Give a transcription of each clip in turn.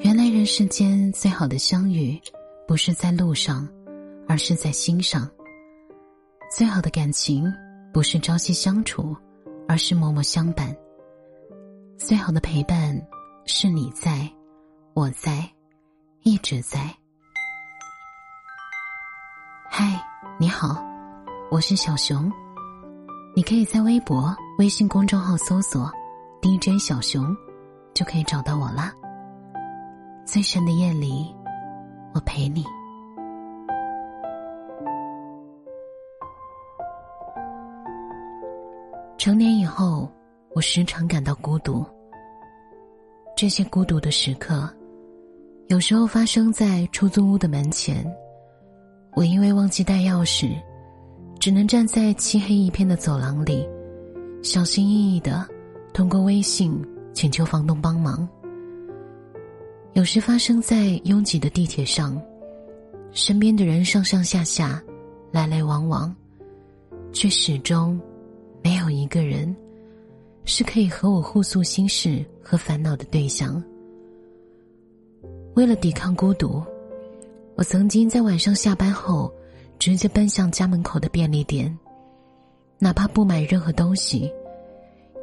原来人世间最好的相遇，不是在路上，而是在心上。最好的感情，不是朝夕相处，而是默默相伴。最好的陪伴，是你在，我在，一直在。嗨，你好，我是小熊。你可以在微博、微信公众号搜索 “DJ 小熊”，就可以找到我啦。最深的夜里，我陪你。成年以后，我时常感到孤独。这些孤独的时刻，有时候发生在出租屋的门前。我因为忘记带钥匙，只能站在漆黑一片的走廊里，小心翼翼的通过微信请求房东帮忙。有时发生在拥挤的地铁上，身边的人上上下下，来来往往，却始终没有一个人是可以和我互诉心事和烦恼的对象。为了抵抗孤独，我曾经在晚上下班后，直接奔向家门口的便利店，哪怕不买任何东西，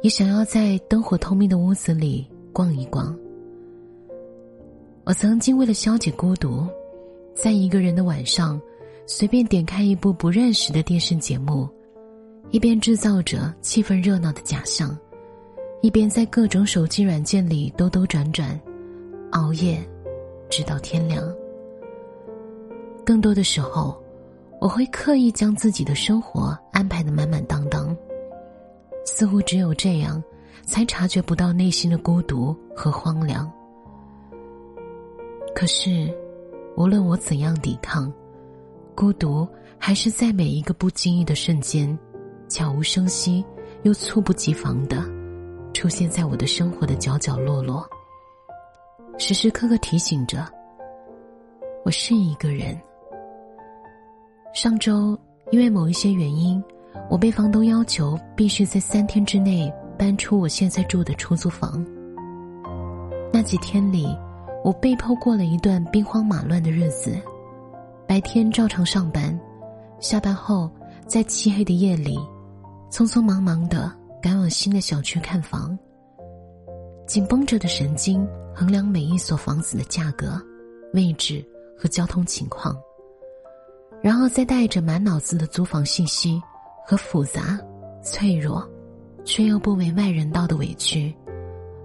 也想要在灯火通明的屋子里逛一逛。我曾经为了消解孤独，在一个人的晚上，随便点开一部不认识的电视节目，一边制造着气氛热闹的假象，一边在各种手机软件里兜兜转转，熬夜，直到天亮。更多的时候，我会刻意将自己的生活安排的满满当当，似乎只有这样，才察觉不到内心的孤独和荒凉。可是，无论我怎样抵抗，孤独还是在每一个不经意的瞬间，悄无声息又猝不及防的出现在我的生活的角角落落，时时刻刻提醒着我是一个人。上周因为某一些原因，我被房东要求必须在三天之内搬出我现在住的出租房。那几天里。我被迫过了一段兵荒马乱的日子，白天照常上班，下班后在漆黑的夜里，匆匆忙忙的赶往新的小区看房。紧绷着的神经衡量每一所房子的价格、位置和交通情况，然后再带着满脑子的租房信息和复杂、脆弱，却又不为外人道的委屈，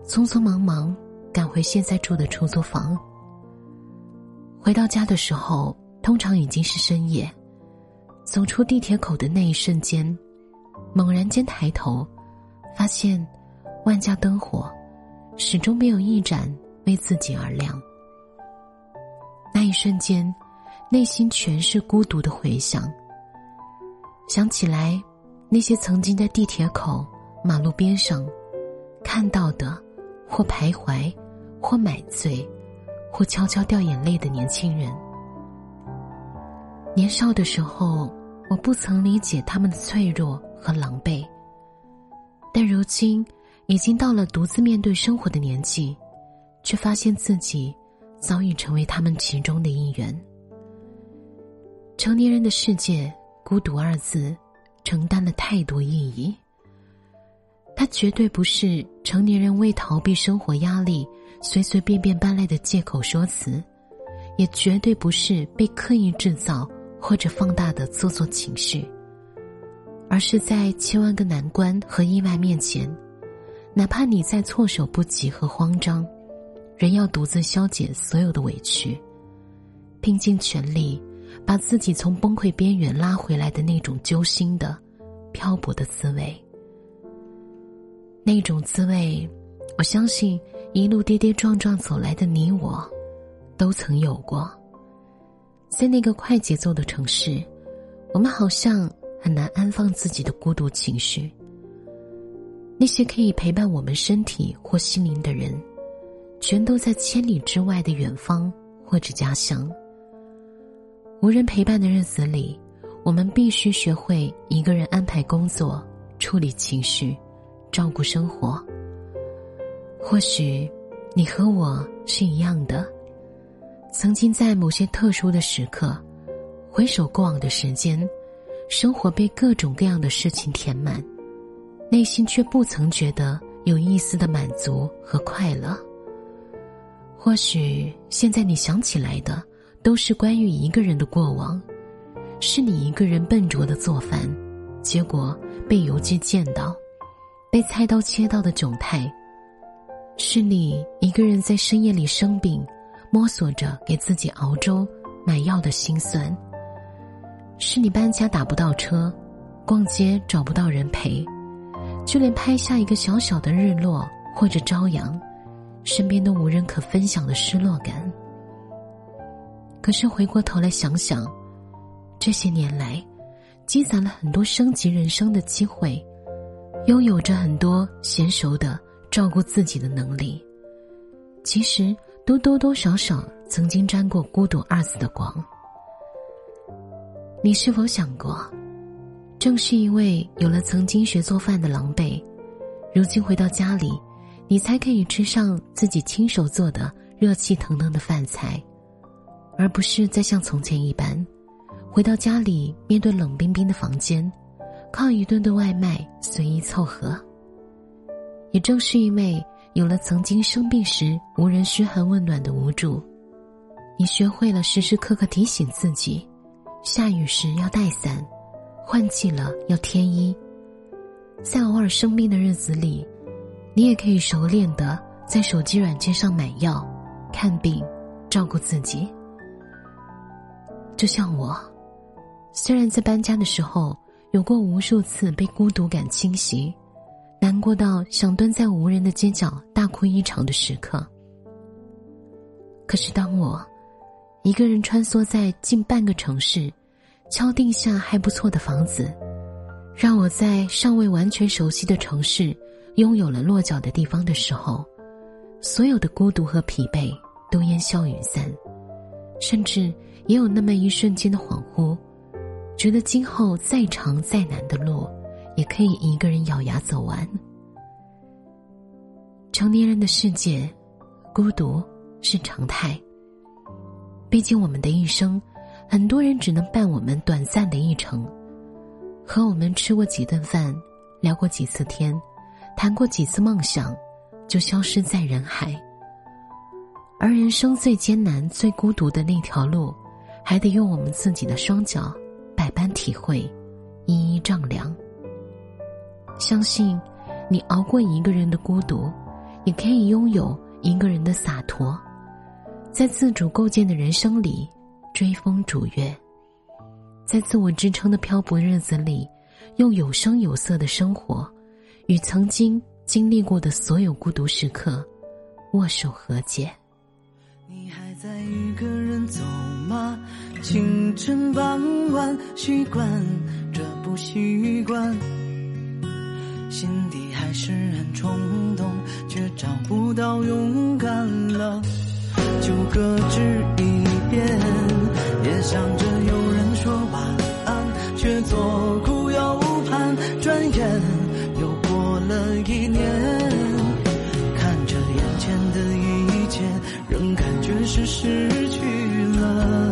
匆匆忙忙。赶回现在住的出租房。回到家的时候，通常已经是深夜。走出地铁口的那一瞬间，猛然间抬头，发现万家灯火始终没有一盏为自己而亮。那一瞬间，内心全是孤独的回响。想起来，那些曾经在地铁口、马路边上看到的。或徘徊，或买醉，或悄悄掉眼泪的年轻人。年少的时候，我不曾理解他们的脆弱和狼狈，但如今已经到了独自面对生活的年纪，却发现自己早已成为他们其中的一员。成年人的世界，孤独二字承担了太多意义。它绝对不是成年人为逃避生活压力随随便便搬来的借口说辞，也绝对不是被刻意制造或者放大的做作情绪，而是在千万个难关和意外面前，哪怕你再措手不及和慌张，仍要独自消解所有的委屈，拼尽全力把自己从崩溃边缘拉回来的那种揪心的、漂泊的滋味。那种滋味，我相信一路跌跌撞撞走来的你我，都曾有过。在那个快节奏的城市，我们好像很难安放自己的孤独情绪。那些可以陪伴我们身体或心灵的人，全都在千里之外的远方或者家乡。无人陪伴的日子里，我们必须学会一个人安排工作、处理情绪。照顾生活，或许你和我是一样的，曾经在某些特殊的时刻，回首过往的时间，生活被各种各样的事情填满，内心却不曾觉得有一丝的满足和快乐。或许现在你想起来的，都是关于一个人的过往，是你一个人笨拙的做饭，结果被游击见到，被菜刀切到的窘态。是你一个人在深夜里生病，摸索着给自己熬粥、买药的心酸；是你搬家打不到车，逛街找不到人陪，就连拍下一个小小的日落或者朝阳，身边都无人可分享的失落感。可是回过头来想想，这些年来，积攒了很多升级人生的机会，拥有着很多娴熟的。照顾自己的能力，其实都多多少少曾经沾过“孤独”二字的光。你是否想过，正是因为有了曾经学做饭的狼狈，如今回到家里，你才可以吃上自己亲手做的热气腾腾的饭菜，而不是再像从前一般，回到家里面对冷冰冰的房间，靠一顿顿外卖随意凑合。也正是因为有了曾经生病时无人嘘寒问暖的无助，你学会了时时刻刻提醒自己，下雨时要带伞，换季了要添衣。在偶尔生病的日子里，你也可以熟练的在手机软件上买药、看病、照顾自己。就像我，虽然在搬家的时候有过无数次被孤独感侵袭。难过到想蹲在无人的街角大哭一场的时刻。可是当我一个人穿梭在近半个城市，敲定下还不错的房子，让我在尚未完全熟悉的城市拥有了落脚的地方的时候，所有的孤独和疲惫都烟消云散，甚至也有那么一瞬间的恍惚，觉得今后再长再难的路。也可以一个人咬牙走完。成年人的世界，孤独是常态。毕竟我们的一生，很多人只能伴我们短暂的一程，和我们吃过几顿饭，聊过几次天，谈过几次梦想，就消失在人海。而人生最艰难、最孤独的那条路，还得用我们自己的双脚，百般体会，一一丈量。相信，你熬过一个人的孤独，也可以拥有一个人的洒脱，在自主构建的人生里追风逐月，在自我支撑的漂泊日子里，用有声有色的生活，与曾经经历过的所有孤独时刻握手和解。你还在一个人走吗？清晨傍晚，习惯这不习惯？心底还是很冲动，却找不到勇敢了，就搁置一边。也想着有人说晚安，却左顾右盼。转眼又过了一年，看着眼前的一切，仍感觉是失去了。